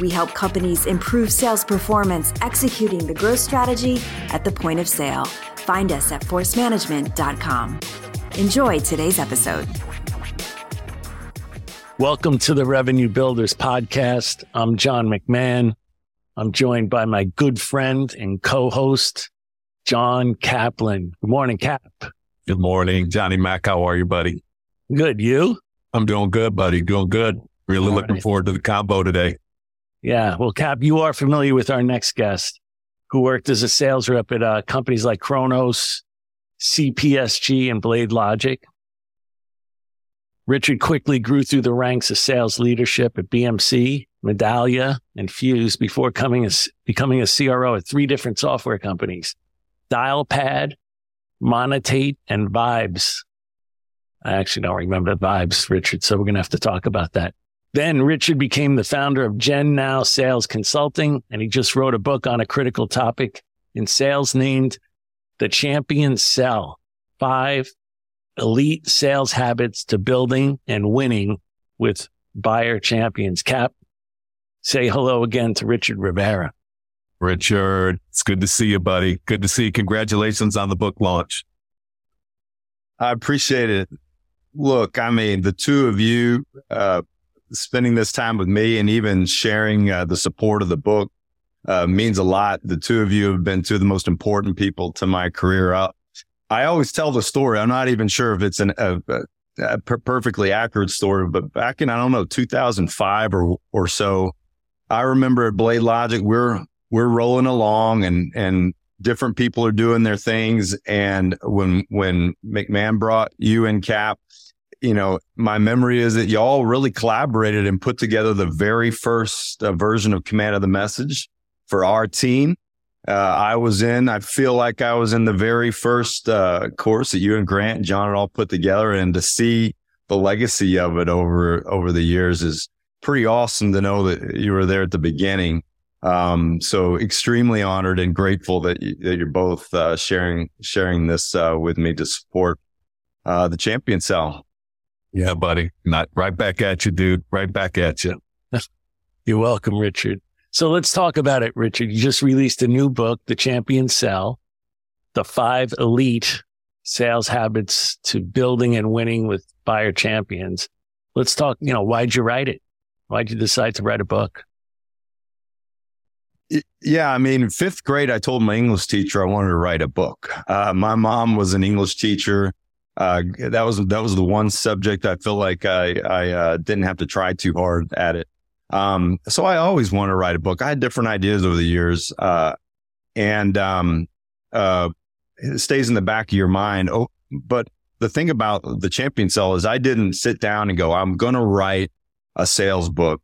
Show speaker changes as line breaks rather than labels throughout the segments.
we help companies improve sales performance executing the growth strategy at the point of sale. Find us at forcemanagement.com. Enjoy today's episode.
Welcome to the Revenue Builders Podcast. I'm John McMahon. I'm joined by my good friend and co host, John Kaplan. Good morning, Cap.
Good morning, Johnny Mac. How are you, buddy?
Good. You?
I'm doing good, buddy. Doing good. Really looking forward to the combo today.
Yeah. Well, Cap, you are familiar with our next guest who worked as a sales rep at uh, companies like Kronos, CPSG, and BladeLogic. Richard quickly grew through the ranks of sales leadership at BMC, Medallia, and Fuze before coming a, becoming a CRO at three different software companies, Dialpad, Monetate, and Vibes. I actually don't remember Vibes, Richard, so we're going to have to talk about that. Then Richard became the founder of GENNOW Sales Consulting, and he just wrote a book on a critical topic in sales named The Champion Sell Five Elite Sales Habits to Building and Winning with Buyer Champions. Cap, say hello again to Richard Rivera.
Richard, it's good to see you, buddy. Good to see you. Congratulations on the book launch.
I appreciate it. Look, I mean, the two of you, uh, spending this time with me and even sharing uh, the support of the book uh, means a lot. The two of you have been two of the most important people to my career. I, I always tell the story. I'm not even sure if it's an, a, a per- perfectly accurate story, but back in, I don't know, 2005 or, or so, I remember at BladeLogic, we're, we're rolling along and, and different people are doing their things. And when, when McMahon brought you and Cap, you know, my memory is that y'all really collaborated and put together the very first uh, version of Command of the Message for our team. Uh, I was in, I feel like I was in the very first uh, course that you and Grant and John had all put together. And to see the legacy of it over, over the years is pretty awesome to know that you were there at the beginning. Um, so extremely honored and grateful that, you, that you're both uh, sharing, sharing this uh, with me to support uh, the Champion Sell.
Yeah, buddy. Not right back at you, dude. Right back at you.
You're welcome, Richard. So let's talk about it, Richard. You just released a new book, The Champion Sell, the five elite sales habits to building and winning with buyer champions. Let's talk, you know, why'd you write it? Why'd you decide to write a book?
Yeah, I mean, fifth grade, I told my English teacher I wanted to write a book. Uh, my mom was an English teacher uh, that was that was the one subject I feel like I I uh, didn't have to try too hard at it. Um, so I always want to write a book. I had different ideas over the years, uh, and um, uh, it stays in the back of your mind. Oh, but the thing about the Champion Sell is I didn't sit down and go, I'm going to write a sales book.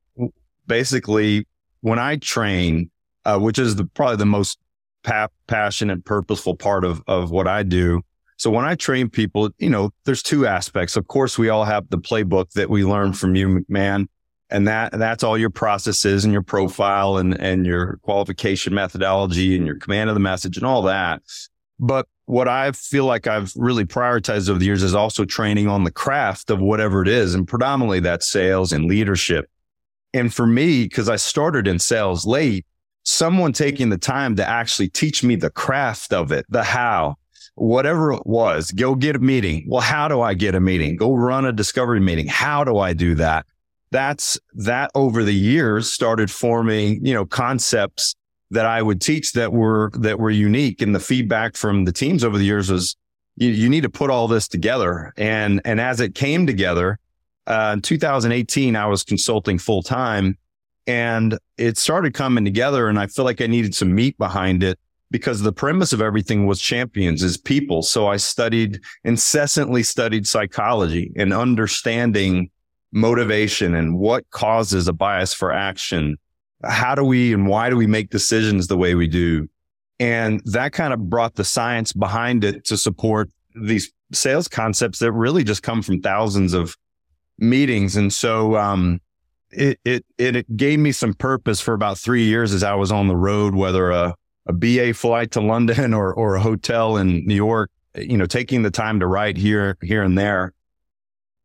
Basically, when I train, uh, which is the, probably the most pa- passionate, purposeful part of of what I do so when I train people, you know, there's two aspects. Of course, we all have the playbook that we learned from you, McMahon, and that that's all your processes and your profile and and your qualification methodology and your command of the message and all that. But what I feel like I've really prioritized over the years is also training on the craft of whatever it is, and predominantly that's sales and leadership. And for me, because I started in sales late, someone taking the time to actually teach me the craft of it, the how, whatever it was, go get a meeting. Well, how do I get a meeting? Go run a discovery meeting. How do I do that? That's that over the years started forming, you know, concepts that I would teach that were, that were unique. And the feedback from the teams over the years was, you, you need to put all this together. And, and as it came together, uh, in 2018, I was consulting full time and it started coming together. And I feel like I needed some meat behind it because the premise of everything was champions is people. So I studied, incessantly studied psychology and understanding motivation and what causes a bias for action. How do we and why do we make decisions the way we do? And that kind of brought the science behind it to support these sales concepts that really just come from thousands of meetings. And so, um, it, it, it gave me some purpose for about three years as I was on the road, whether a, a BA flight to London or, or a hotel in New York, you know, taking the time to write here, here and there.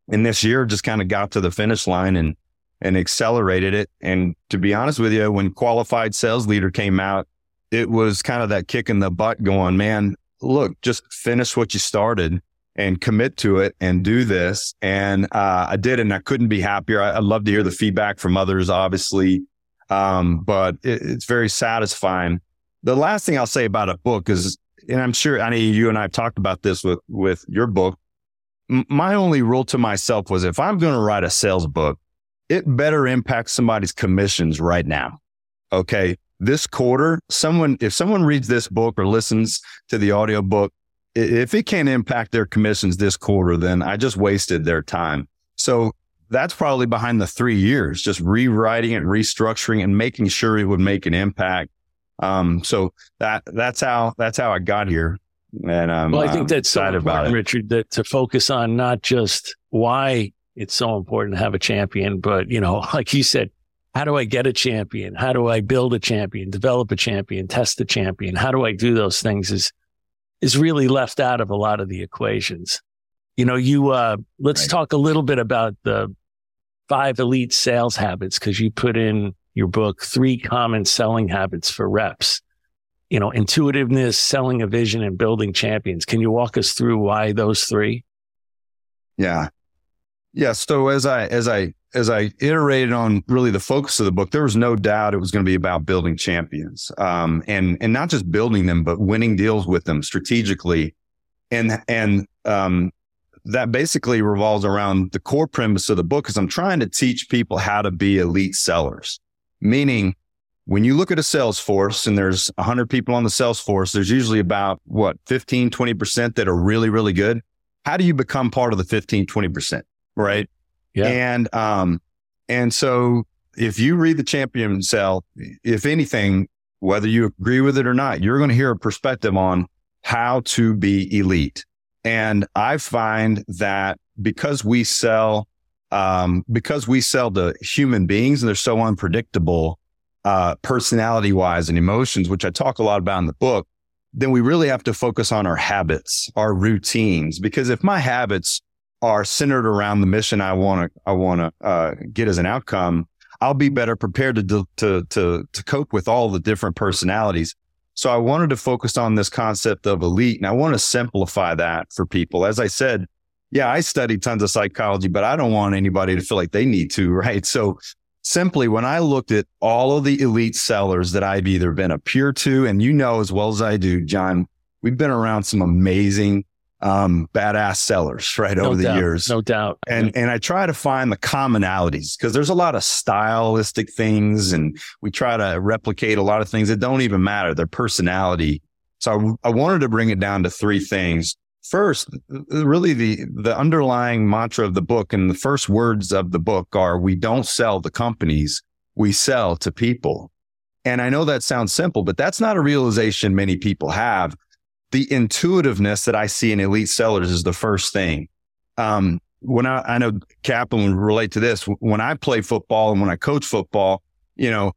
And this year just kind of got to the finish line and, and accelerated it. And to be honest with you, when qualified sales leader came out, it was kind of that kick in the butt going, man, look, just finish what you started and commit to it and do this. And uh, I did, and I couldn't be happier. I, would love to hear the feedback from others, obviously, um, but it, it's very satisfying. The last thing I'll say about a book is, and I'm sure know you and I have talked about this with with your book. My only rule to myself was if I'm going to write a sales book, it better impact somebody's commissions right now. Okay. This quarter, someone, if someone reads this book or listens to the audio book, if it can't impact their commissions this quarter, then I just wasted their time. So that's probably behind the three years, just rewriting it, restructuring and making sure it would make an impact. Um, so that, that's how, that's how I got here. And, um,
well, I think that's so important, Richard, that to focus on not just why it's so important to have a champion. But, you know, like you said, how do I get a champion? How do I build a champion, develop a champion, test a champion? How do I do those things is, is really left out of a lot of the equations. You know, you, uh, let's right. talk a little bit about the five elite sales habits because you put in your book, three common selling habits for reps. You know, intuitiveness, selling a vision and building champions. Can you walk us through why those three?
Yeah. Yeah. So as I as I as I iterated on really the focus of the book, there was no doubt it was going to be about building champions, um, and and not just building them, but winning deals with them strategically, and and um, that basically revolves around the core premise of the book. Is I'm trying to teach people how to be elite sellers, meaning when you look at a sales force and there's 100 people on the sales force, there's usually about what 15, 20% that are really, really good. How do you become part of the 15, 20%? right? Yeah. And um, and so if you read the Champion Sell, if anything, whether you agree with it or not, you're going to hear a perspective on how to be elite. And I find that because we sell, um, because we sell to human beings and they're so unpredictable, uh, personality wise and emotions, which I talk a lot about in the book, then we really have to focus on our habits, our routines. Because if my habits are centered around the mission I want to I want to uh, get as an outcome, I'll be better prepared to to to to cope with all the different personalities. So I wanted to focus on this concept of elite, and I want to simplify that for people. As I said, yeah, I studied tons of psychology, but I don't want anybody to feel like they need to, right? So simply when I looked at all of the elite sellers that I've either been a peer to, and you know as well as I do, John, we've been around some amazing um, badass sellers right no over
doubt,
the years.
No doubt.
And, and I try to find the commonalities because there's a lot of stylistic things and we try to replicate a lot of things that don't even matter, their personality. So I, I wanted to bring it down to three things. First, really the, the underlying mantra of the book and the first words of the book are we don't sell to companies. We sell to people. And I know that sounds simple, but that's not a realization many people have the intuitiveness that I see in elite sellers is the first thing. Um, when I, I know Kaplan would relate to this. When I play football and when I coach football, you know,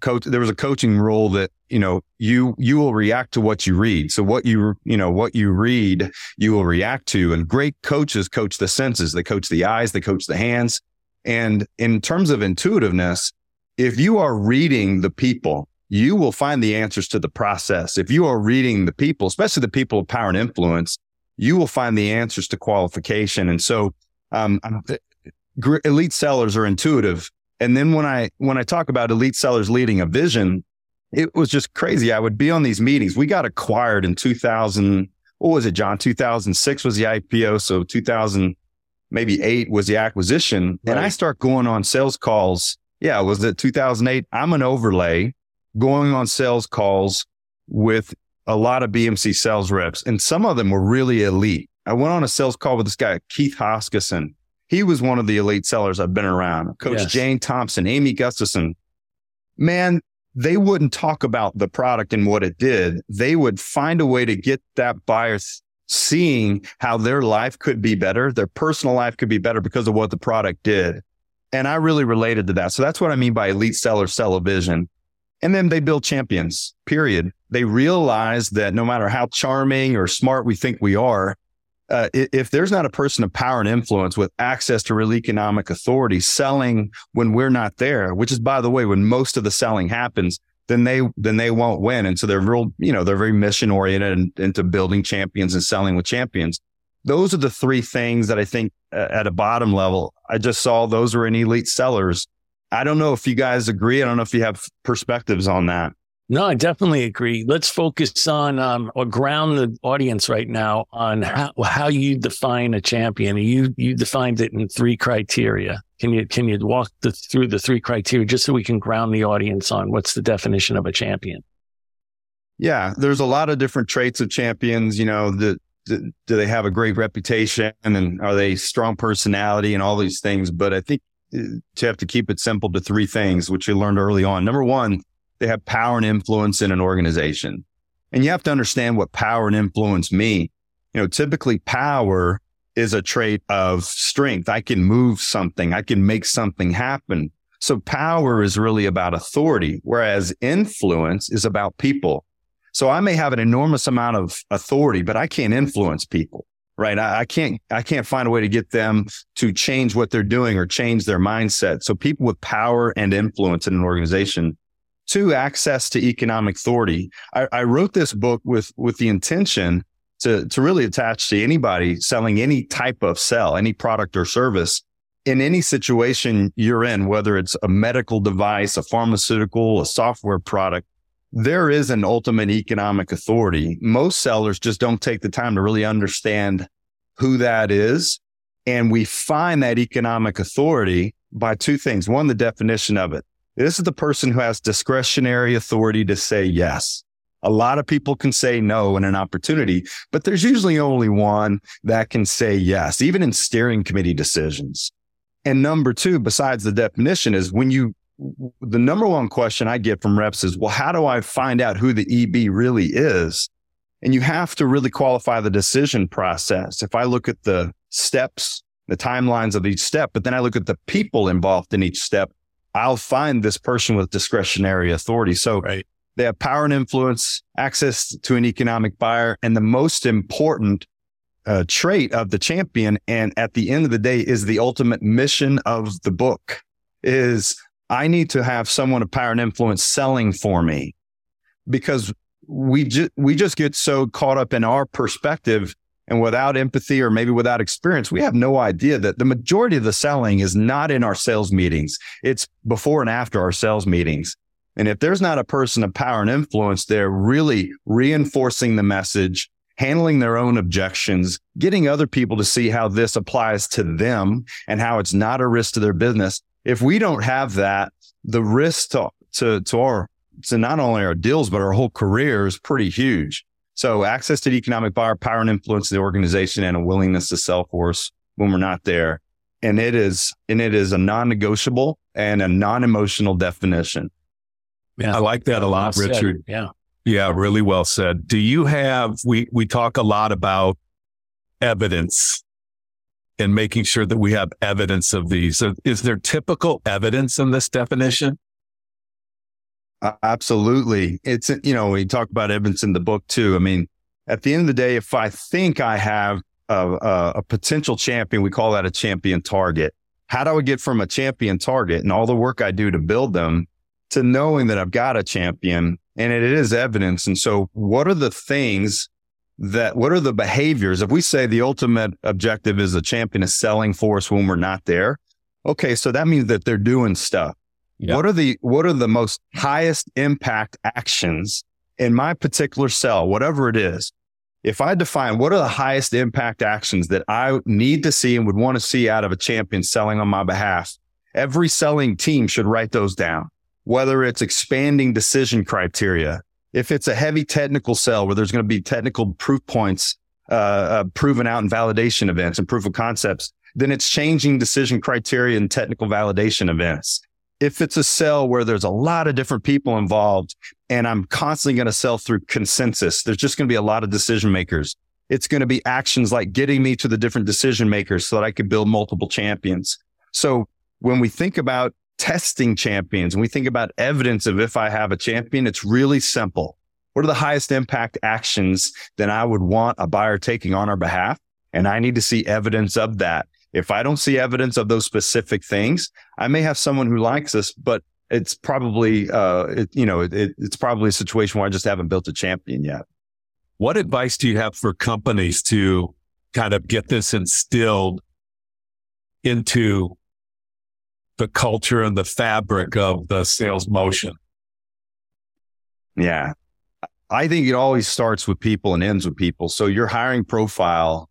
coach, there was a coaching rule that, you know, you, you will react to what you read. So what you, you know, what you read, you will react to. And great coaches coach the senses. They coach the eyes, they coach the hands. And in terms of intuitiveness, if you are reading the people you will find the answers to the process. If you are reading the people, especially the people of power and influence, you will find the answers to qualification. And so, um, elite sellers are intuitive. And then when I, when I talk about elite sellers leading a vision, it was just crazy. I would be on these meetings. We got acquired in 2000. What was it, John? 2006 was the IPO. So 2000, maybe eight was the acquisition. Right. And I start going on sales calls. Yeah. Was it 2008? I'm an overlay going on sales calls with a lot of BMC sales reps, and some of them were really elite. I went on a sales call with this guy, Keith Hoskison. He was one of the elite sellers I've been around. Coach yes. Jane Thompson, Amy Gustafson. Man, they wouldn't talk about the product and what it did. They would find a way to get that buyer seeing how their life could be better, their personal life could be better because of what the product did. And I really related to that. So that's what I mean by elite sellers sell a vision. And then they build champions, period. They realize that no matter how charming or smart we think we are, uh, if there's not a person of power and influence with access to real economic authority selling when we're not there, which is, by the way, when most of the selling happens, then they then they won't win. And so they're real, you know, they're very mission oriented into building champions and selling with champions. Those are the three things that I think uh, at a bottom level, I just saw those were in elite sellers. I don't know if you guys agree. I don't know if you have perspectives on that.
No, I definitely agree. Let's focus on um, or ground the audience right now on how, how you define a champion. You you defined it in three criteria. Can you can you walk the, through the three criteria just so we can ground the audience on what's the definition of a champion?
Yeah, there's a lot of different traits of champions. You know, the, the do they have a great reputation and are they strong personality and all these things? But I think uh, to have to keep it simple to three things, which you learned early on. Number one they have power and influence in an organization. And you have to understand what power and influence mean. You know, typically power is a trait of strength. I can move something. I can make something happen. So power is really about authority, whereas influence is about people. So I may have an enormous amount of authority, but I can't influence people, right? I, I can't, I can't find a way to get them to change what they're doing or change their mindset. So people with power and influence in an organization Two, access to economic authority. I, I wrote this book with with the intention to to really attach to anybody selling any type of sell, any product or service in any situation you're in, whether it's a medical device, a pharmaceutical, a software product, there is an ultimate economic authority. Most sellers just don't take the time to really understand who that is. And we find that economic authority by two things. One, the definition of it. This is the person who has discretionary authority to say yes. A lot of people can say no in an opportunity, but there's usually only one that can say yes, even in steering committee decisions. And number two, besides the definition, is when you, the number one question I get from reps is, well, how do I find out who the EB really is? And you have to really qualify the decision process. If I look at the steps, the timelines of each step, but then I look at the people involved in each step, I'll find this person with discretionary authority. So right. they have power and influence, access to an economic buyer, and the most important uh, trait of the champion. And at the end of the day is the ultimate mission of the book is I need to have someone of power and influence selling for me because we just, we just get so caught up in our perspective and without empathy or maybe without experience, we have no idea that the majority of the selling is not in our sales meetings. It's before and after our sales meetings. And if there's not a person of power and influence, they're really reinforcing the message, handling their own objections, getting other people to see how this applies to them and how it's not a risk to their business. If we don't have that, the risk to, to, to our, to not only our deals, but our whole career is pretty huge. So access to the economic buyer, power and influence of the organization and a willingness to sell for us when we're not there. And it is, and it is a non-negotiable and a non-emotional definition.
Yeah. I like that a lot, well Richard.
Yeah.
Yeah. Really well said. Do you have, we, we talk a lot about evidence and making sure that we have evidence of these. Is there typical evidence in this definition?
Absolutely. It's, you know, we talk about evidence in the book too. I mean, at the end of the day, if I think I have a, a, a potential champion, we call that a champion target. How do I get from a champion target and all the work I do to build them to knowing that I've got a champion and it is evidence? And so what are the things that, what are the behaviors? If we say the ultimate objective is a champion is selling for us when we're not there. Okay. So that means that they're doing stuff. What are the what are the most highest impact actions in my particular sell, whatever it is? If I define what are the highest impact actions that I need to see and would want to see out of a champion selling on my behalf, every selling team should write those down. Whether it's expanding decision criteria, if it's a heavy technical sell where there's going to be technical proof points uh, uh, proven out in validation events and proof of concepts, then it's changing decision criteria and technical validation events If it's a sell where there's a lot of different people involved and I'm constantly going to sell through consensus, there's just going to be a lot of decision makers. It's going to be actions like getting me to the different decision makers so that I could build multiple champions. So when we think about testing champions and we think about evidence of if I have a champion, it's really simple. What are the highest impact actions that I would want a buyer taking on our behalf? And I need to see evidence of that. If I don't see evidence of those specific things, I may have someone who likes us, but it's probably, uh, it, you know, it, it's probably a situation where I just haven't built a champion yet.
What advice do you have for companies to kind of get this instilled into the culture and the fabric of the sales motion?
Yeah. I think it always starts with people and ends with people. So your hiring profile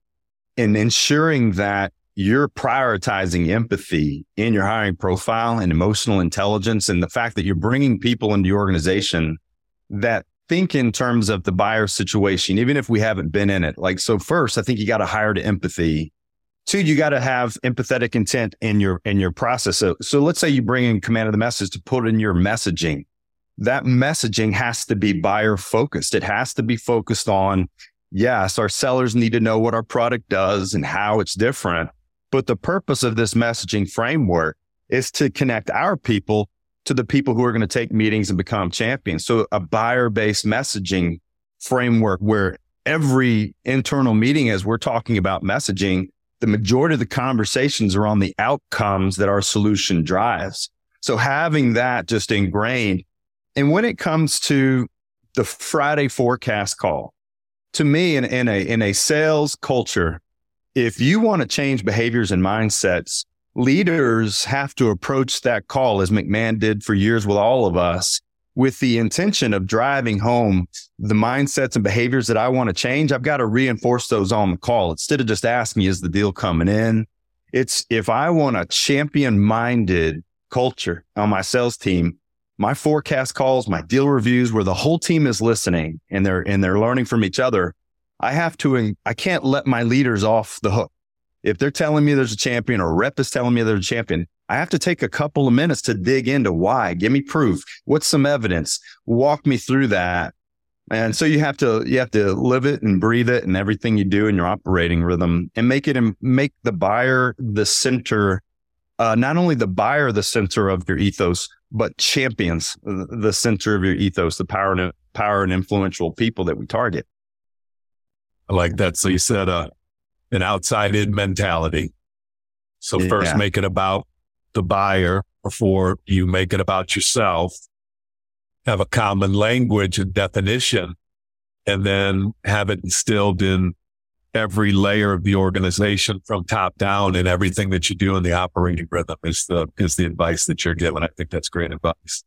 and ensuring that you're prioritizing empathy in your hiring profile and emotional intelligence and the fact that you're bringing people into your organization that think in terms of the buyer situation, even if we haven't been in it. Like, so first, I think you got to hire to empathy. Two, you got to have empathetic intent in your, in your process. So, so let's say you bring in command of the message to put in your messaging. That messaging has to be buyer focused. It has to be focused on, yes, our sellers need to know what our product does and how it's different. But the purpose of this messaging framework is to connect our people to the people who are going to take meetings and become champions. So a buyer based messaging framework where every internal meeting, as we're talking about messaging, the majority of the conversations are on the outcomes that our solution drives. So having that just ingrained. And when it comes to the Friday forecast call, to me, in, in a, in a sales culture, if you want to change behaviors and mindsets, leaders have to approach that call as McMahon did for years with all of us with the intention of driving home the mindsets and behaviors that I want to change. I've got to reinforce those on the call instead of just asking, is the deal coming in? It's if I want a champion minded culture on my sales team, my forecast calls, my deal reviews where the whole team is listening and they're, and they're learning from each other. I have to, I can't let my leaders off the hook if they're telling me there's a champion or rep is telling me there's a champion, I have to take a couple of minutes to dig into why. Give me proof. What's some evidence? Walk me through that. And so you have to you have to live it and breathe it and everything you do in your operating rhythm and make it and make the buyer the center, uh, not only the buyer the center of your ethos, but champions the center of your ethos, the power and power and influential people that we target.
I like that. So you said uh, an outside in mentality. So yeah. first make it about the buyer before you make it about yourself. Have a common language and definition and then have it instilled in every layer of the organization from top down and everything that you do in the operating rhythm is the, is the advice that you're giving. I think that's great advice.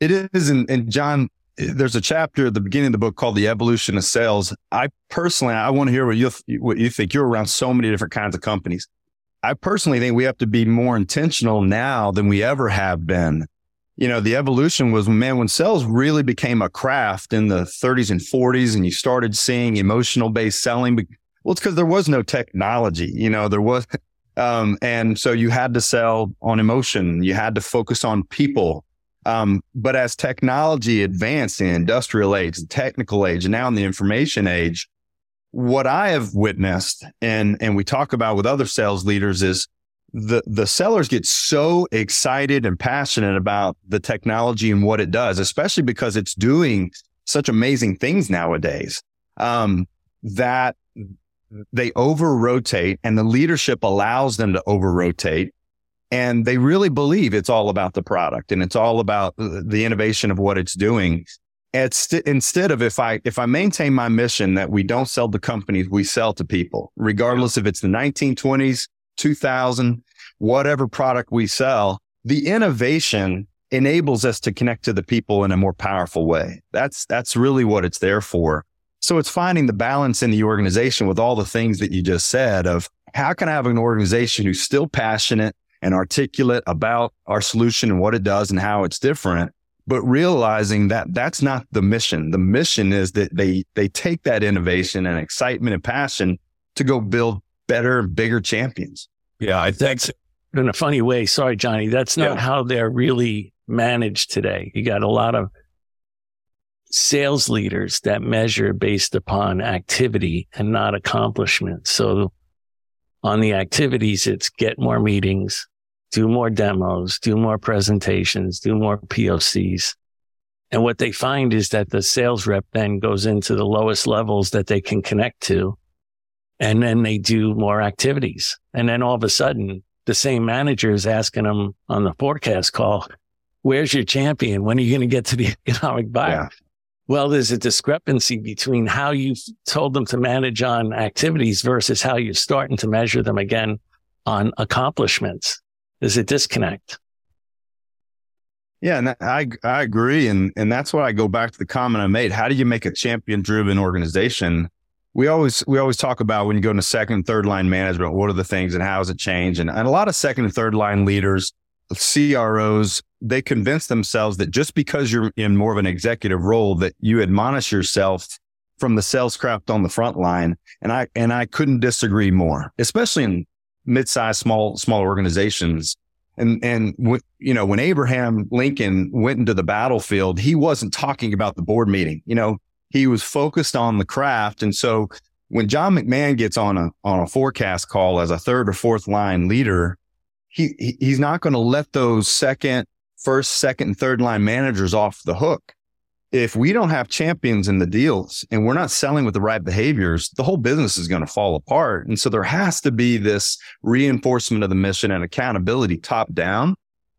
It is. And, and John, there's a chapter at the beginning of the book called the evolution of sales. I personally, I want to hear what you, what you think. You're around so many different kinds of companies. I personally think we have to be more intentional now than we ever have been. You know, the evolution was, man, when sales really became a craft in the 30s and 40s and you started seeing emotional based selling. Well, it's because there was no technology, you know, there was, um, and so you had to sell on emotion. You had to focus on people. Um, but as technology advanced in industrial age, the technical age, and now in the information age, what I have witnessed and and we talk about with other sales leaders is the the sellers get so excited and passionate about the technology and what it does, especially because it's doing such amazing things nowadays. Um, that they over rotate and the leadership allows them to over rotate and they really believe it's all about the product and it's all about the innovation of what it's doing. It's instead of if I if I maintain my mission that we don't sell to companies, we sell to people, regardless if it's the 1920s, 2000, whatever product we sell. The innovation enables us to connect to the people in a more powerful way. That's that's really what it's there for. So it's finding the balance in the organization with all the things that you just said of how can I have an organization who's still passionate, and articulate about our solution and what it does and how it's different but realizing that that's not the mission the mission is that they they take that innovation and excitement and passion to go build better and bigger champions
yeah i think
in a funny way. Sorry, Johnny. That's not yeah. how they're really managed today. You got a lot of sales leaders that measure based upon activity and not accomplishment. So on the activities, it's get more meetings, do more demos, do more presentations, do more POCs. And what they find is that the sales rep then goes into the lowest levels that they can connect to. And then they do more activities. And then all of a sudden, the same manager is asking them on the forecast call, where's your champion? When are you going to get to the economic buyer? Yeah. Well, there's a discrepancy between how you've told them to manage on activities versus how you're starting to measure them again on accomplishments. There's a disconnect.
Yeah, and I I agree, and and that's why I go back to the comment I made. How do you make a champion driven organization? We always we always talk about when you go into second and third line management, what are the things and how has it changed? And, and a lot of second and third line leaders, CROs, they convince themselves that just because you're in more of an executive role, that you admonish yourself from the sales craft on the front line. And I, and I couldn't disagree more, especially in mid-sized, small, small organizations. And, and, w- you know, when Abraham Lincoln went into the battlefield, he wasn't talking about the board meeting. You know, he was focused on the craft. And so when John McMahon gets on a, on a forecast call as a third or fourth line leader, he, he's not going to let those second, first, second, and third line managers off the hook. If we don't have champions in the deals and we're not selling with the right behaviors, the whole business is going to fall apart. And so there has to be this reinforcement of the mission and accountability top down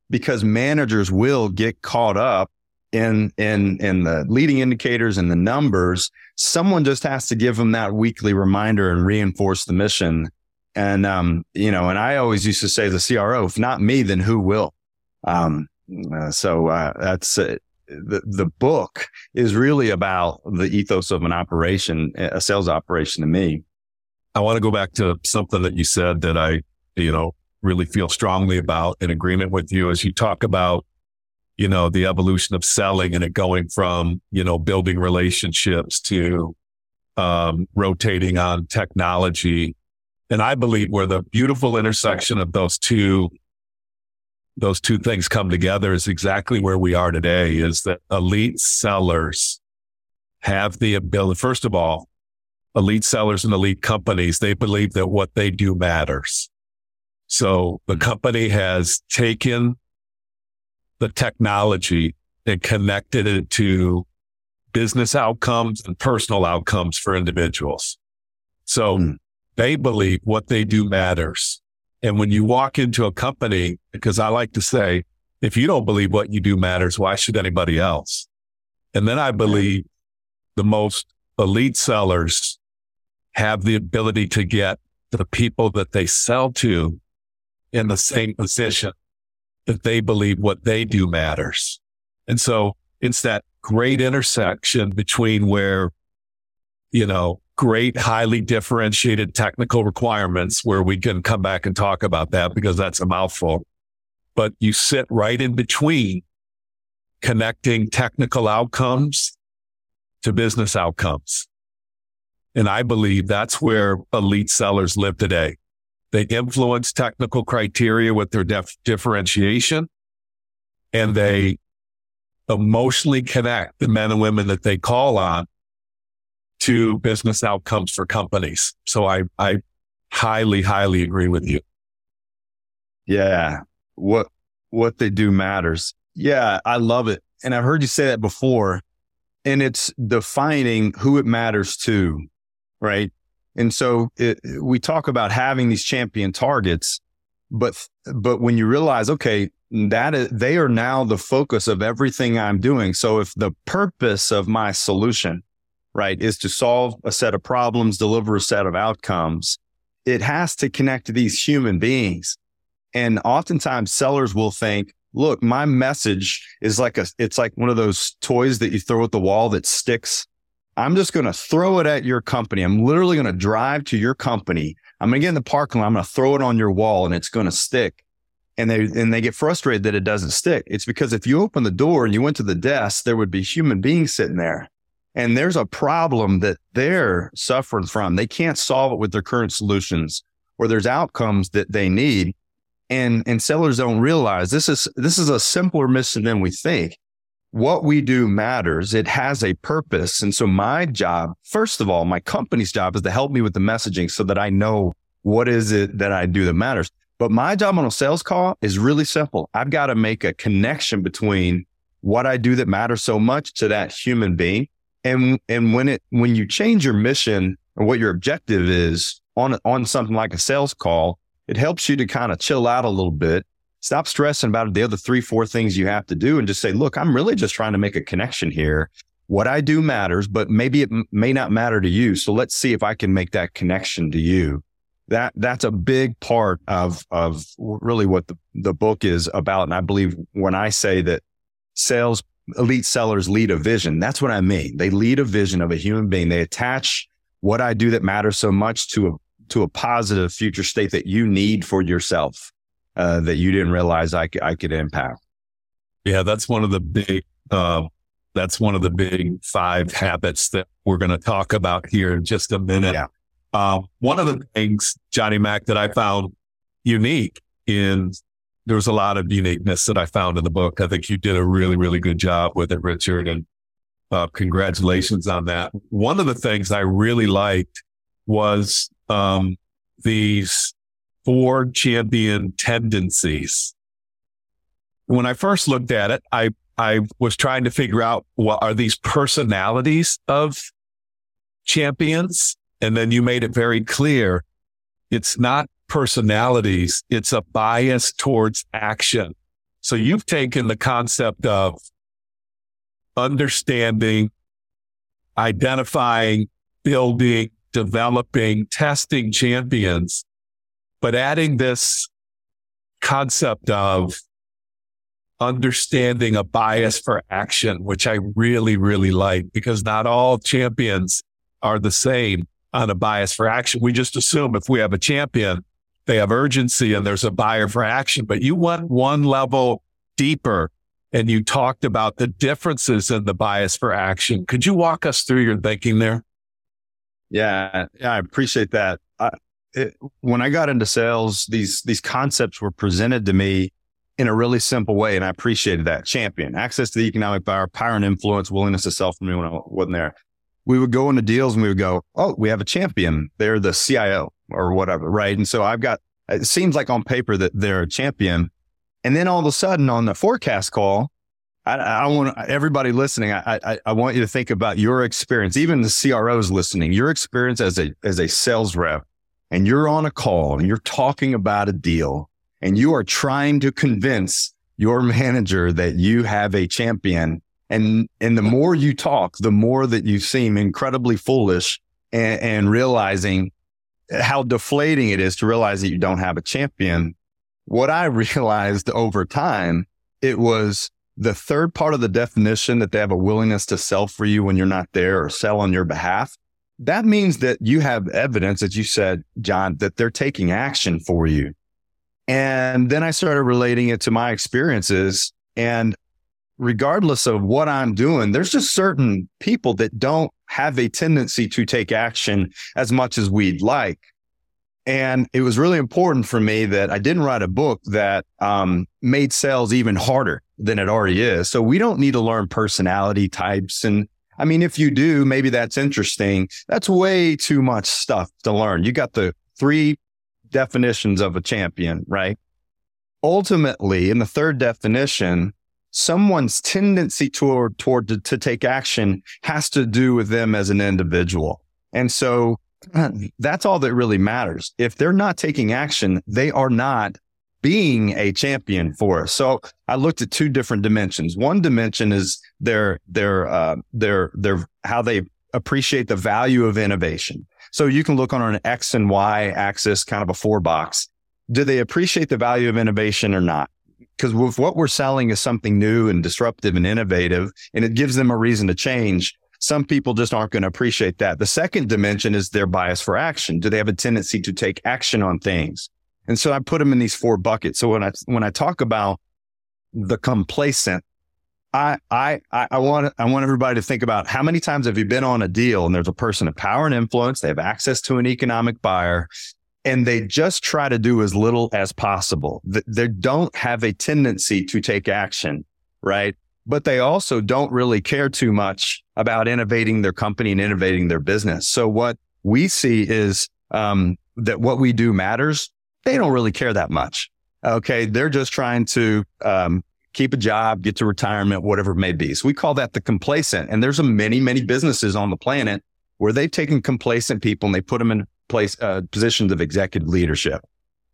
because managers will get caught up in in in the leading indicators and the numbers. Someone just has to give them that weekly reminder and reinforce the mission. And um you know and i always used to say the cro if not me then who will? Um uh, so uh, that's uh, the the book is really about the ethos of an operation, a sales operation to me.
I want to go back to something that you said that I, you know, really feel strongly about in agreement with you as you talk about, you know, the evolution of selling and it going from, you know, building relationships to um, rotating on technology. And I believe where the beautiful intersection of those two those two things come together is exactly where we are today is that elite sellers have the ability, first of all, elite sellers and elite companies, they believe that what they do matters. So the hmm. company has taken the technology and connected it to business outcomes and personal outcomes for individuals. So mm. they believe what they do matters. And when you walk into a company, because I like to say, if you don't believe what you do matters, why should anybody else? And then I believe the most elite sellers have the ability to get the people that they sell to in the same position that they believe what they do matters. And so it's that great intersection between where, you know, great, highly differentiated technical requirements where we can come back and talk about that because that's a mouthful. But you sit right in between connecting technical outcomes to business outcomes. And I believe that's where elite sellers live today. They influence technical criteria with their def- differentiation and they emotionally connect the men and women that they call on to business outcomes for companies. So I, I highly, highly agree with you.
Yeah. What, what they do matters. Yeah. I love it. And I've heard you say that before and it's defining who it matters to. Right. And so it, we talk about having these champion targets, but, but when you realize, okay, that is, they are now the focus of everything I'm doing. So if the purpose of my solution right, is to solve a set of problems, deliver a set of outcomes. It has to connect to these human beings. And oftentimes sellers will think, look, my message is like a, it's like one of those toys that you throw at the wall that sticks. I'm just going to throw it at your company. I'm literally going to drive to your company. I'm going to get in the parking lot. I'm going to throw it on your wall and it's going to stick. And they, and they get frustrated that it doesn't stick. It's because if you open the door and you went to the desk, there would be human beings sitting there and there's a problem that they're suffering from. They can't solve it with their current solutions or there's outcomes that they need. And and sellers don't realize this is this is a simpler mission than we think. What we do matters. It has a purpose. And so my job, first of all, my company's job is to help me with the messaging so that I know what is it that I do that matters. But my job on a sales call is really simple. I've got to make a connection between what I do that matters so much to that human being. And, and when it, when you change your mission or what your objective is on, on something like a sales call, it helps you to kind of chill out a little bit, stop stressing about the other three, four things you have to do and just say, look, I'm really just trying to make a connection here. What I do matters, but maybe it m- may not matter to you. So let's see if I can make that connection to you that that's a big part of of really what the, the book is about. And I believe when I say that sales elite sellers lead a vision, that's what I mean. They lead a vision of a human being. They attach what I do that matters so much to a to a positive future state that you need for yourself uh, that you didn't realize I could, I could impact.
Yeah, that's one of the big. Uh, that's one of the big five habits that we're going to talk about here in just a minute. Yeah. Uh, one of the things, Johnny Mac, that I found unique in there was a lot of uniqueness that I found in the book. I think you did a really, really good job with it, Richard, and uh, congratulations on that. One of the things I really liked was um, these four champion tendencies. When I first looked at it, I I was trying to figure out what are these personalities of champions and then you made it very clear it's not personalities, it's a bias towards action. So you've taken the concept of understanding, identifying, building, developing, testing champions, but adding this concept of understanding a bias for action, which I really, really like because not all champions are the same on a bias for action. We just assume if we have a champion, they have urgency and there's a buyer for action. But you went one level deeper and you talked about the differences in the bias for action. Could you walk us through your thinking there?
Yeah, yeah, I appreciate that. I, it, when I got into sales, these these concepts were presented to me in a really simple way, and I appreciated that. Champion, access to the economic buyer, power and influence, willingness to sell for me when I wasn't there we would go into deals and we would go, Oh, we have a champion. They're the CIO or whatever. Right. And so I've got, it seems like on paper that they're a champion. And then all of a sudden on the forecast call, I, I want everybody listening. I, I, I want you to think about your experience, even the CROs listening, your experience as a, as a sales rep and you're on a call and you're talking about a deal and you are trying to convince your manager that you have a champion and, and the more you talk, the more that you seem incredibly foolish and, and realizing how deflating it is to realize that you don't have a champion. What I realized over time, it was the third part of the definition that they have a willingness to sell for you when you're not there or sell on your behalf. That means that you have evidence that you said, John, that they're taking action for you. And then I started relating it to my experiences. And regardless of what I'm doing, there's just certain people that don't have a tendency to take action as much as we'd like. And it was really important for me that I didn't write a book that um, made sales even harder than it already is. So we don't need to learn personality types. And I mean, if you do, maybe that's interesting. That's way too much stuff to learn. You got the three definitions of a champion, right? Ultimately, in the third definition, someone's tendency toward, toward to, to take action has to do with them as an individual. And so that's all that really matters. If they're not taking action, they are not being a champion for us. So I looked at two different dimensions. One dimension is their their uh, their their how they appreciate the value of innovation. So you can look on an X and Y axis, kind of a four box. Do they appreciate the value of innovation or not? Because with what we're selling is something new and disruptive and innovative, and it gives them a reason to change. Some people just aren't going to appreciate that. The second dimension is their bias for action. Do they have a tendency to take action on things? And so I put them in these four buckets. So when I when I talk about the complacent, I I I want I want everybody to think about how many times have you been on a deal and there's a person of power and influence, they have access to an economic buyer, and they just try to do as little as possible. They don't have a tendency to take action, right? But they also don't really care too much about innovating their company and innovating their business. So what we see is um, that what we do matters. They don't really care that much. Okay. They're just trying to um, keep a job, get to retirement, whatever it may be. So we call that the complacent. And there's a many, many businesses on the planet where they've taken complacent people and they put them in place uh, positions of executive leadership.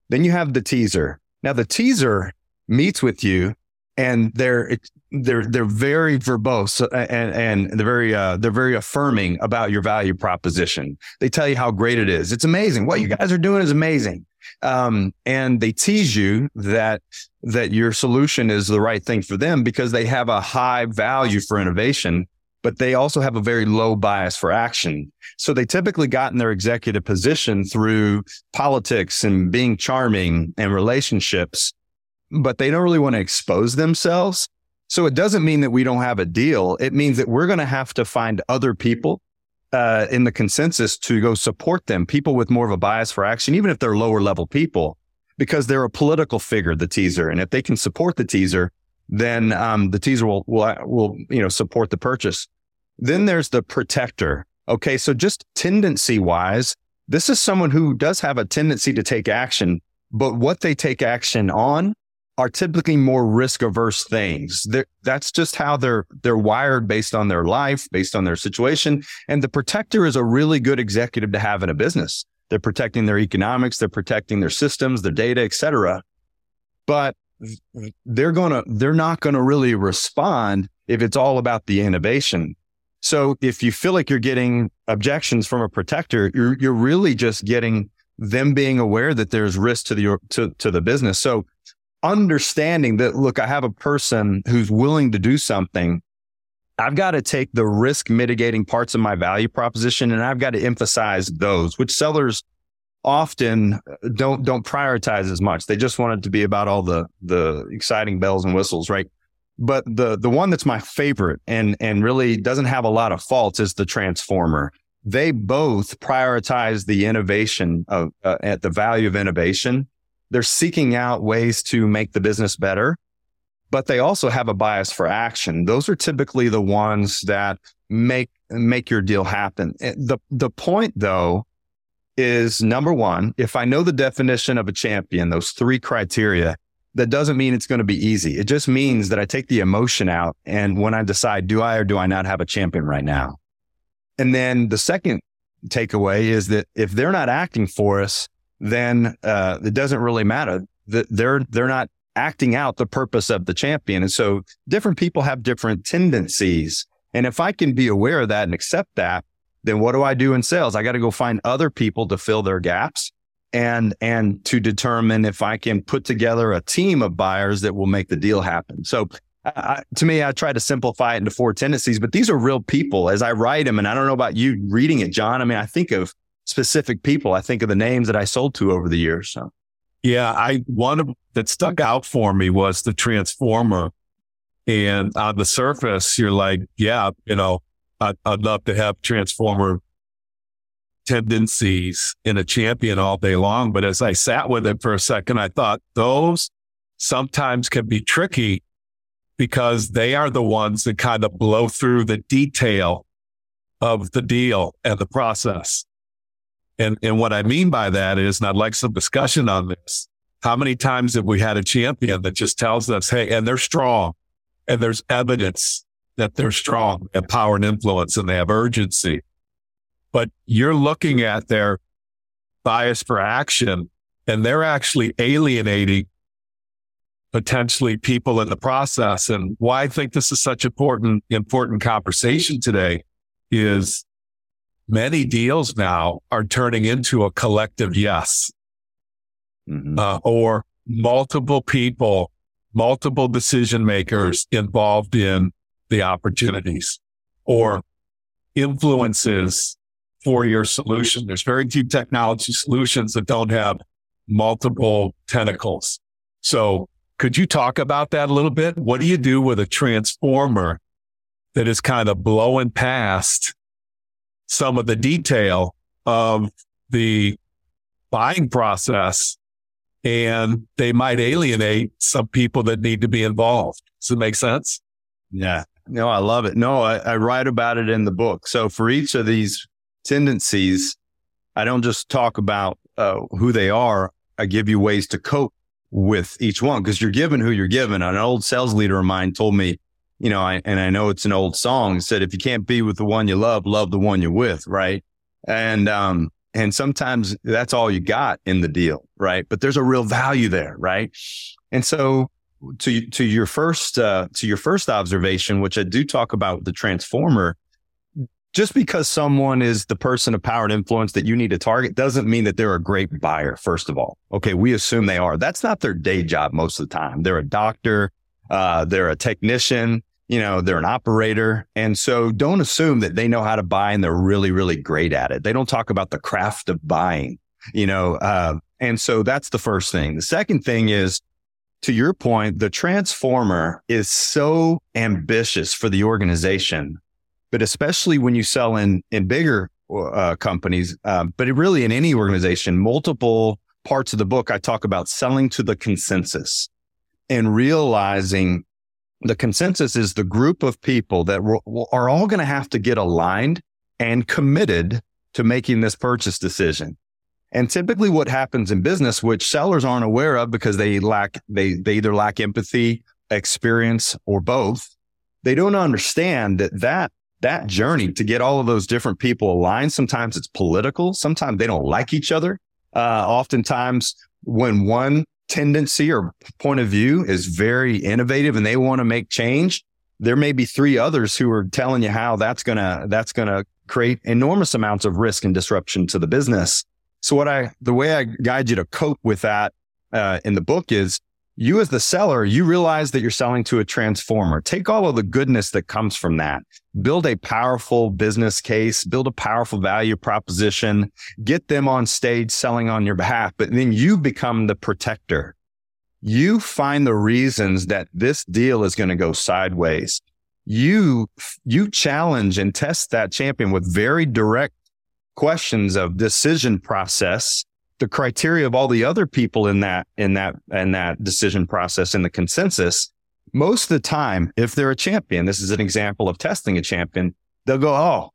Then you have the teaser. Now the teaser meets with you and they're they're they're very verbose and and they're very uh, they're very affirming about your value proposition. They tell you how great it is. It's amazing. What you guys are doing is amazing. Um, and they tease you that that your solution is the right thing for them because they have a high value for innovation but they also have a very low bias for action. So they typically got in their executive position through politics and being charming and relationships, but they don't really want to expose themselves. So it doesn't mean that we don't have a deal. It means that we're going to have to find other people uh, in the consensus to go support them, people with more of a bias for action, even if they're lower level people, because they're a political figure, the teaser. And if they can support the teaser, then um, the teaser will, will, will, you know, support the purchase. Then there's the protector. Okay. So just tendency wise, this is someone who does have a tendency to take action, but what they take action on are typically more risk averse things. They're, that's just how they're, they're wired based on their life, based on their situation. And the protector is a really good executive to have in a business. They're protecting their economics. They're protecting their systems, their data, et cetera. But they're to, they're not going to really respond if it's all about the innovation. So if you feel like you're getting objections from a protector, you're, you're really just getting them being aware that there's risk to the, to, to the business. So understanding that, look, I have a person who's willing to do something. I've got to take the risk mitigating parts of my value proposition and I've got to emphasize those, which sellers often don't don't prioritize as much. They just want it to be about all the the exciting bells and whistles, right? But the the one that's my favorite and and really doesn't have a lot of faults is the transformer. They both prioritize the innovation of uh, at the value of innovation. They're seeking out ways to make the business better, but they also have a bias for action. Those are typically the ones that make make your deal happen. The the point though is number one, if I know the definition of a champion, those three criteria, that doesn't mean it's going to be easy. It just means that I take the emotion out. And when I decide, do I or do I not have a champion right now? And then the second takeaway is that if they're not acting for us, then uh, it doesn't really matter that they're they're not acting out the purpose of the champion. And so different people have different tendencies. And if I can be aware of that and accept that, then what do I do in sales? I got to go find other people to fill their gaps and and to determine if I can put together a team of buyers that will make the deal happen. So I, to me, I try to simplify it into four tendencies, but these are real people as I write them. And I don't know about you reading it, John. I mean, I think of specific people. I think of the names that I sold to over the years. So.
Yeah, I one that stuck out for me was the transformer. And on the surface, you're like, yeah, you know, I'd, I'd love to have transformer tendencies in a champion all day long. But as I sat with it for a second, I thought those sometimes can be tricky because they are the ones that kind of blow through the detail of the deal and the process. And, and what I mean by that is, and I'd like some discussion on this. How many times have we had a champion that just tells us, Hey, and they're strong and there's evidence that they're strong and power and influence and they have urgency. But you're looking at their bias for action and they're actually alienating potentially people in the process. And why I think this is such important, important conversation today is many deals now are turning into a collective yes, mm-hmm. uh, or multiple people, multiple decision makers involved in the opportunities or influences for your solution. There's very few technology solutions that don't have multiple tentacles. So could you talk about that a little bit? What do you do with a transformer that is kind of blowing past some of the detail of the buying process and they might alienate some people that need to be involved. Does it make sense?
Yeah. No, I love it. No, I, I write about it in the book. So for each of these tendencies, I don't just talk about uh, who they are. I give you ways to cope with each one because you're given who you're given. An old sales leader of mine told me, you know, I, and I know it's an old song said, if you can't be with the one you love, love the one you're with. Right. And, um, and sometimes that's all you got in the deal. Right. But there's a real value there. Right. And so to, to your first, uh, to your first observation, which I do talk about the transformer, just because someone is the person of power and influence that you need to target doesn't mean that they're a great buyer, first of all. Okay. We assume they are. That's not their day job most of the time. They're a doctor. Uh, they're a technician. You know, they're an operator. And so don't assume that they know how to buy and they're really, really great at it. They don't talk about the craft of buying, you know, uh, and so that's the first thing. The second thing is to your point, the transformer is so ambitious for the organization but especially when you sell in in bigger uh, companies, um, but really in any organization, multiple parts of the book, I talk about selling to the consensus and realizing the consensus is the group of people that are all going to have to get aligned and committed to making this purchase decision. And typically what happens in business, which sellers aren't aware of because they lack, they, they either lack empathy, experience, or both. They don't understand that that that journey to get all of those different people aligned. Sometimes it's political. Sometimes they don't like each other. Uh, oftentimes when one tendency or point of view is very innovative and they want to make change, there may be three others who are telling you how that's gonna that's gonna create enormous amounts of risk and disruption to the business. So what I the way I guide you to cope with that uh, in the book is you as the seller, you realize that you're selling to a transformer. Take all of the goodness that comes from that. Build a powerful business case, build a powerful value proposition, get them on stage selling on your behalf, but then you become the protector. You find the reasons that this deal is going to go sideways. You, you challenge and test that champion with very direct questions of decision process the criteria of all the other people in that in that in that decision process in the consensus most of the time if they're a champion this is an example of testing a champion they'll go oh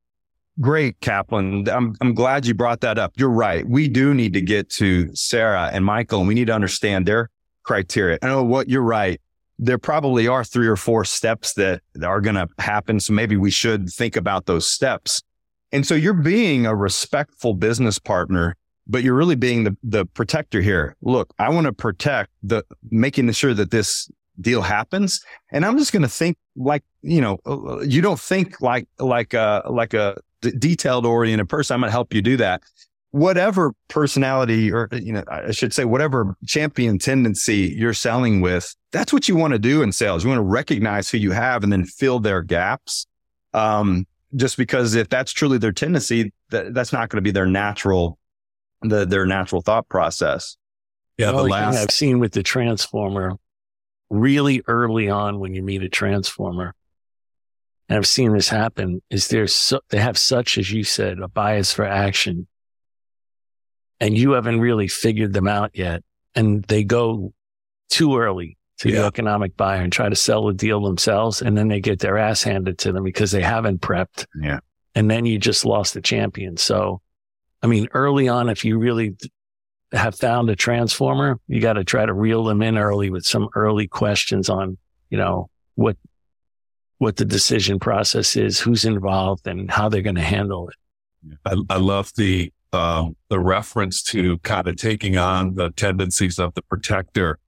great kaplan. I'm, I'm glad you brought that up. You're right. We do need to get to sarah and michael and we need to understand their criteria. I know what you're right. There probably are three or four steps that are going to happen so maybe we should think about those steps and so you're being a respectful business partner but you're really being the, the protector here. Look, I want to protect the making sure that this deal happens. And I'm just going to think like, you know, uh, you don't think like, like, a, like a d- detailed oriented person. I'm going to help you do that. Whatever personality or, you know, I should say, whatever champion tendency you're selling with, that's what you want to do in sales. You want to recognize who you have and then fill their gaps. Um, just because if that's truly their tendency, that, that's not going to be their natural the, their natural thought process.
Yeah, the, oh, the last I've seen with the transformer, really early on when you meet a transformer, and I've seen this happen, is there's so, they have such, as you said, a bias for action, and you haven't really figured them out yet, and they go too early to yeah. the economic buyer and try to sell the deal themselves, and then they get their ass handed to them because they haven't prepped.
Yeah,
and then you just lost the champion. So I mean, early on, if you really have found a transformer, you got to try to reel them in early with some early questions on, you know, what, what the decision process is, who's involved and how they're going to handle it.
I, I love the, uh, the reference to kind of taking on the tendencies of the protector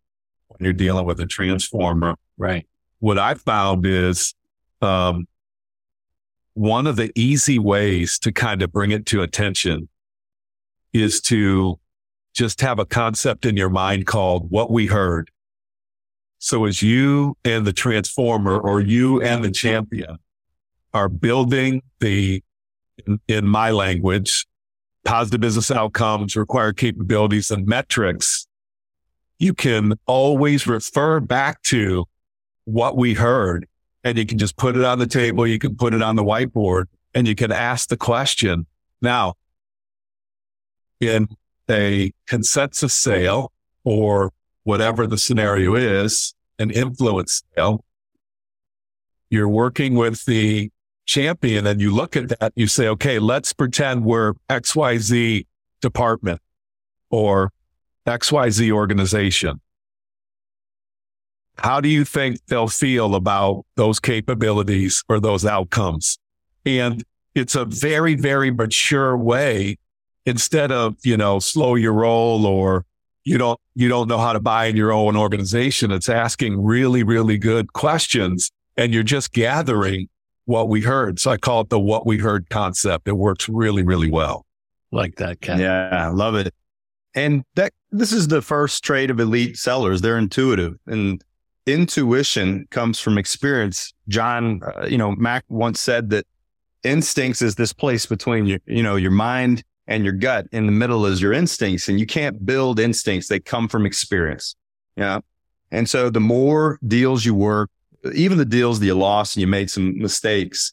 when you're dealing with a transformer.
Right.
What I found is, um, one of the easy ways to kind of bring it to attention is to just have a concept in your mind called what we heard. So as you and the transformer or you and the champion are building the, in, in my language, positive business outcomes, required capabilities and metrics, you can always refer back to what we heard and you can just put it on the table. You can put it on the whiteboard and you can ask the question. Now, in a consensus sale or whatever the scenario is, an influence sale. You're working with the champion and you look at that, you say, okay, let's pretend we're XYZ department or XYZ organization. How do you think they'll feel about those capabilities or those outcomes? And it's a very, very mature way instead of, you know, slow your roll or you don't, you don't know how to buy in your own organization. It's asking really, really good questions and you're just gathering what we heard. So I call it the what we heard concept. It works really, really well.
Like that, Ken.
Yeah, I love it. And that this is the first trait of elite sellers. They're intuitive and intuition comes from experience. John, uh, you know, Mac once said that instincts is this place between your, you know, your mind and your gut. In the middle is your instincts, and you can't build instincts. They come from experience. Yeah. And so the more deals you work, even the deals that you lost and you made some mistakes,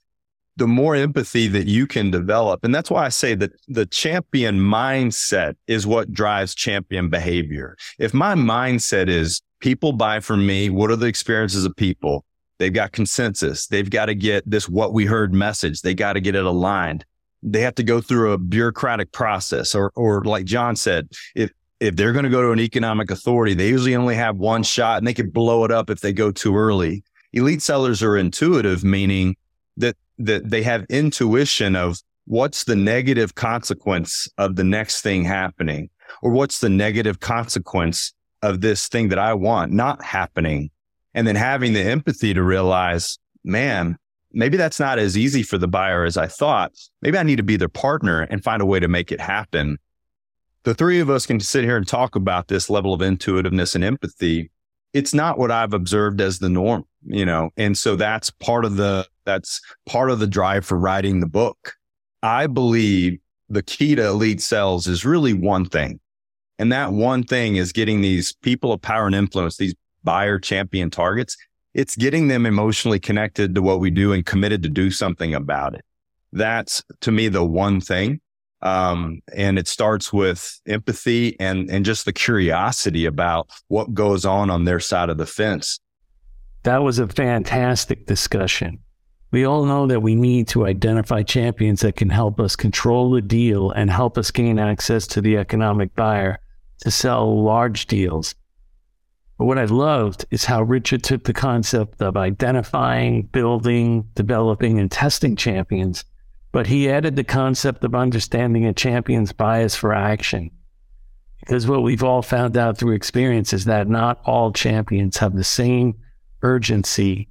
the more empathy that you can develop. And that's why I say that the champion mindset is what drives champion behavior. If my mindset is people buy from me, what are the experiences of people? They've got consensus. They've got to get this what we heard message. They got to get it aligned. They have to go through a bureaucratic process or or like John said, if if they're going to go to an economic authority, they usually only have one shot and they could blow it up if they go too early. Elite sellers are intuitive, meaning that that they have intuition of what's the negative consequence of the next thing happening or what's the negative consequence of this thing that I want not happening and then having the empathy to realize, man, maybe that's not as easy for the buyer as I thought. Maybe I need to be their partner and find a way to make it happen. The three of us can sit here and talk about this level of intuitiveness and empathy. It's not what I've observed as the norm, you know, and so that's part of the that's part of the drive for writing the book. I believe the key to elite sales is really one thing. And that one thing is getting these people of power and influence, these buyer champion targets, it's getting them emotionally connected to what we do and committed to do something about it. That's to me the one thing. Um, and it starts with empathy and, and just the curiosity about what goes on on their side of the fence.
That was a fantastic discussion. We all know that we need to identify champions that can help us control the deal and help us gain access to the economic buyer to sell large deals. But what I loved is how Richard took the concept of identifying, building, developing, and testing champions, but he added the concept of understanding a champion's bias for action. Because what we've all found out through experience is that not all champions have the same urgency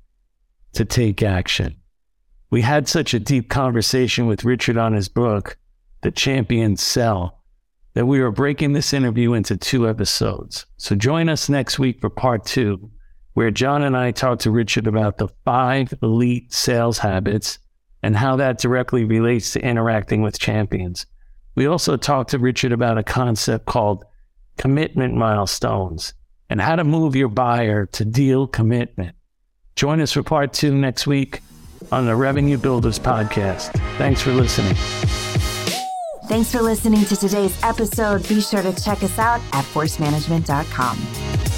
to take action. We had such a deep conversation with Richard on his book, The Champions Sell, that we are breaking this interview into two episodes. So join us next week for part two, where John and I talk to Richard about the five elite sales habits and how that directly relates to interacting with champions. We also talk to Richard about a concept called commitment milestones and how to move your buyer to deal commitment. Join us for part two next week on the Revenue Builders podcast. Thanks for listening.
Thanks for listening to today's episode. Be sure to check us out at forcemanagement.com.